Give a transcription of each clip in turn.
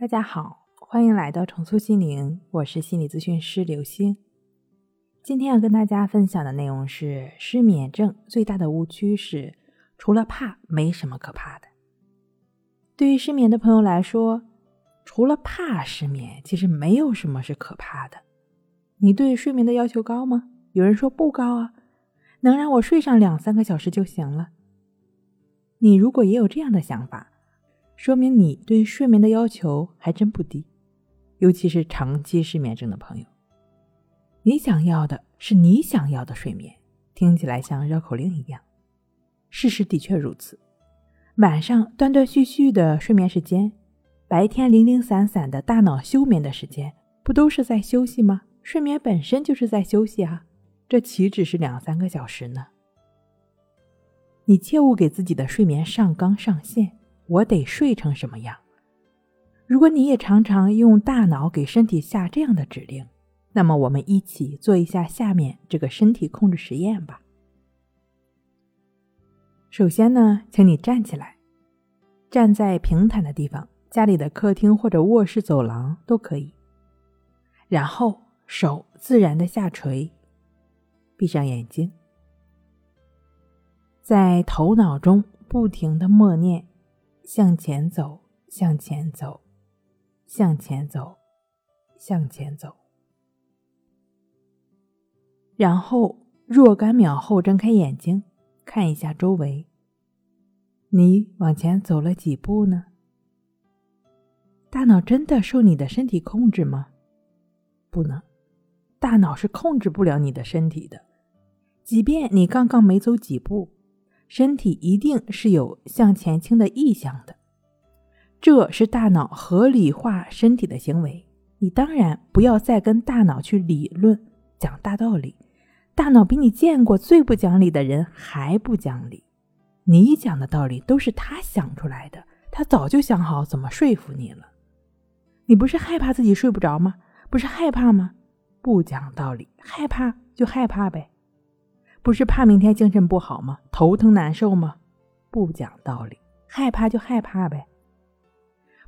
大家好，欢迎来到重塑心灵，我是心理咨询师刘星。今天要跟大家分享的内容是：失眠症最大的误区是，除了怕，没什么可怕的。对于失眠的朋友来说，除了怕失眠，其实没有什么是可怕的。你对睡眠的要求高吗？有人说不高啊，能让我睡上两三个小时就行了。你如果也有这样的想法，说明你对睡眠的要求还真不低，尤其是长期失眠症的朋友。你想要的是你想要的睡眠，听起来像绕口令一样。事实的确如此。晚上断断续续的睡眠时间，白天零零散散的大脑休眠的时间，不都是在休息吗？睡眠本身就是在休息啊，这岂止是两三个小时呢？你切勿给自己的睡眠上纲上线。我得睡成什么样？如果你也常常用大脑给身体下这样的指令，那么我们一起做一下下面这个身体控制实验吧。首先呢，请你站起来，站在平坦的地方，家里的客厅或者卧室走廊都可以。然后手自然的下垂，闭上眼睛，在头脑中不停的默念。向前走，向前走，向前走，向前走。然后若干秒后睁开眼睛，看一下周围。你往前走了几步呢？大脑真的受你的身体控制吗？不能，大脑是控制不了你的身体的。即便你刚刚没走几步。身体一定是有向前倾的意向的，这是大脑合理化身体的行为。你当然不要再跟大脑去理论讲大道理，大脑比你见过最不讲理的人还不讲理。你讲的道理都是他想出来的，他早就想好怎么说服你了。你不是害怕自己睡不着吗？不是害怕吗？不讲道理，害怕就害怕呗。不是怕明天精神不好吗？头疼难受吗？不讲道理，害怕就害怕呗。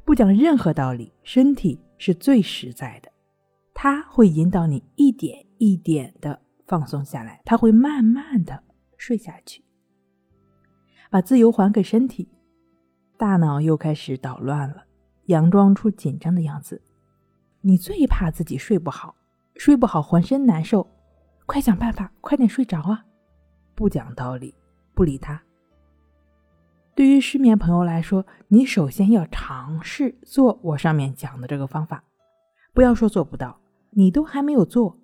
不讲任何道理，身体是最实在的，它会引导你一点一点的放松下来，它会慢慢的睡下去，把自由还给身体。大脑又开始捣乱了，佯装出紧张的样子。你最怕自己睡不好，睡不好浑身难受。快想办法，快点睡着啊！不讲道理，不理他。对于失眠朋友来说，你首先要尝试做我上面讲的这个方法，不要说做不到，你都还没有做，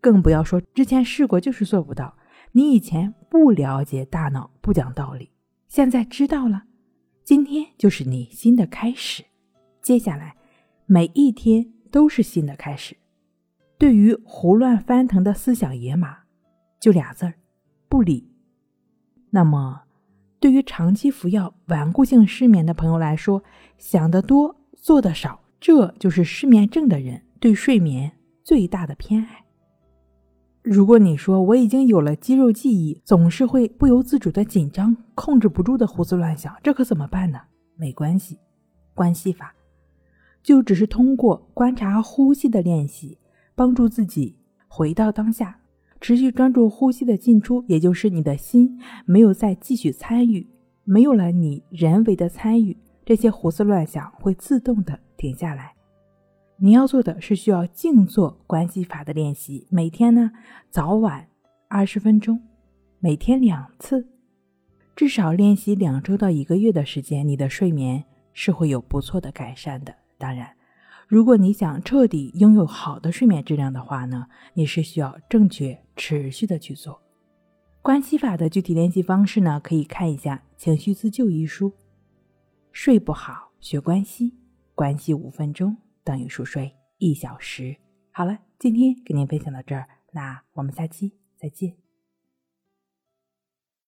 更不要说之前试过就是做不到。你以前不了解大脑不讲道理，现在知道了，今天就是你新的开始，接下来每一天都是新的开始。对于胡乱翻腾的思想野马，就俩字儿：不理。那么，对于长期服药、顽固性失眠的朋友来说，想得多，做得少，这就是失眠症的人对睡眠最大的偏爱。如果你说我已经有了肌肉记忆，总是会不由自主的紧张，控制不住的胡思乱想，这可怎么办呢？没关系，关系法就只是通过观察呼吸的练习。帮助自己回到当下，持续专注呼吸的进出，也就是你的心没有再继续参与，没有了你人为的参与，这些胡思乱想会自动的停下来。你要做的是需要静坐关系法的练习，每天呢早晚二十分钟，每天两次，至少练习两周到一个月的时间，你的睡眠是会有不错的改善的。当然。如果你想彻底拥有好的睡眠质量的话呢，你是需要正确持续的去做。关系法的具体练习方式呢，可以看一下《情绪自救》一书。睡不好学关系，关系五分钟等于熟睡一小时。好了，今天跟您分享到这儿，那我们下期再见。